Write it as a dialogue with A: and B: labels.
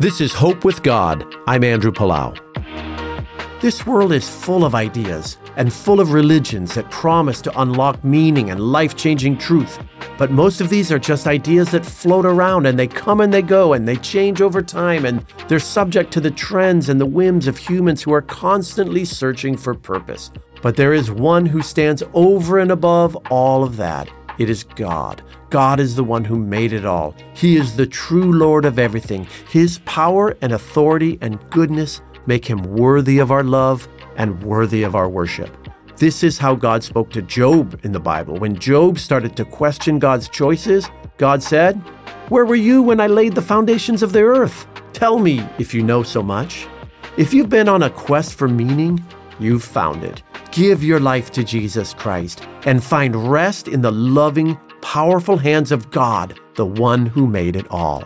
A: This is Hope with God. I'm Andrew Palau. This world is full of ideas and full of religions that promise to unlock meaning and life changing truth. But most of these are just ideas that float around and they come and they go and they change over time and they're subject to the trends and the whims of humans who are constantly searching for purpose. But there is one who stands over and above all of that. It is God. God is the one who made it all. He is the true Lord of everything. His power and authority and goodness make him worthy of our love and worthy of our worship. This is how God spoke to Job in the Bible. When Job started to question God's choices, God said, Where were you when I laid the foundations of the earth? Tell me if you know so much. If you've been on a quest for meaning, you've found it. Give your life to Jesus Christ and find rest in the loving, powerful hands of God, the one who made it all.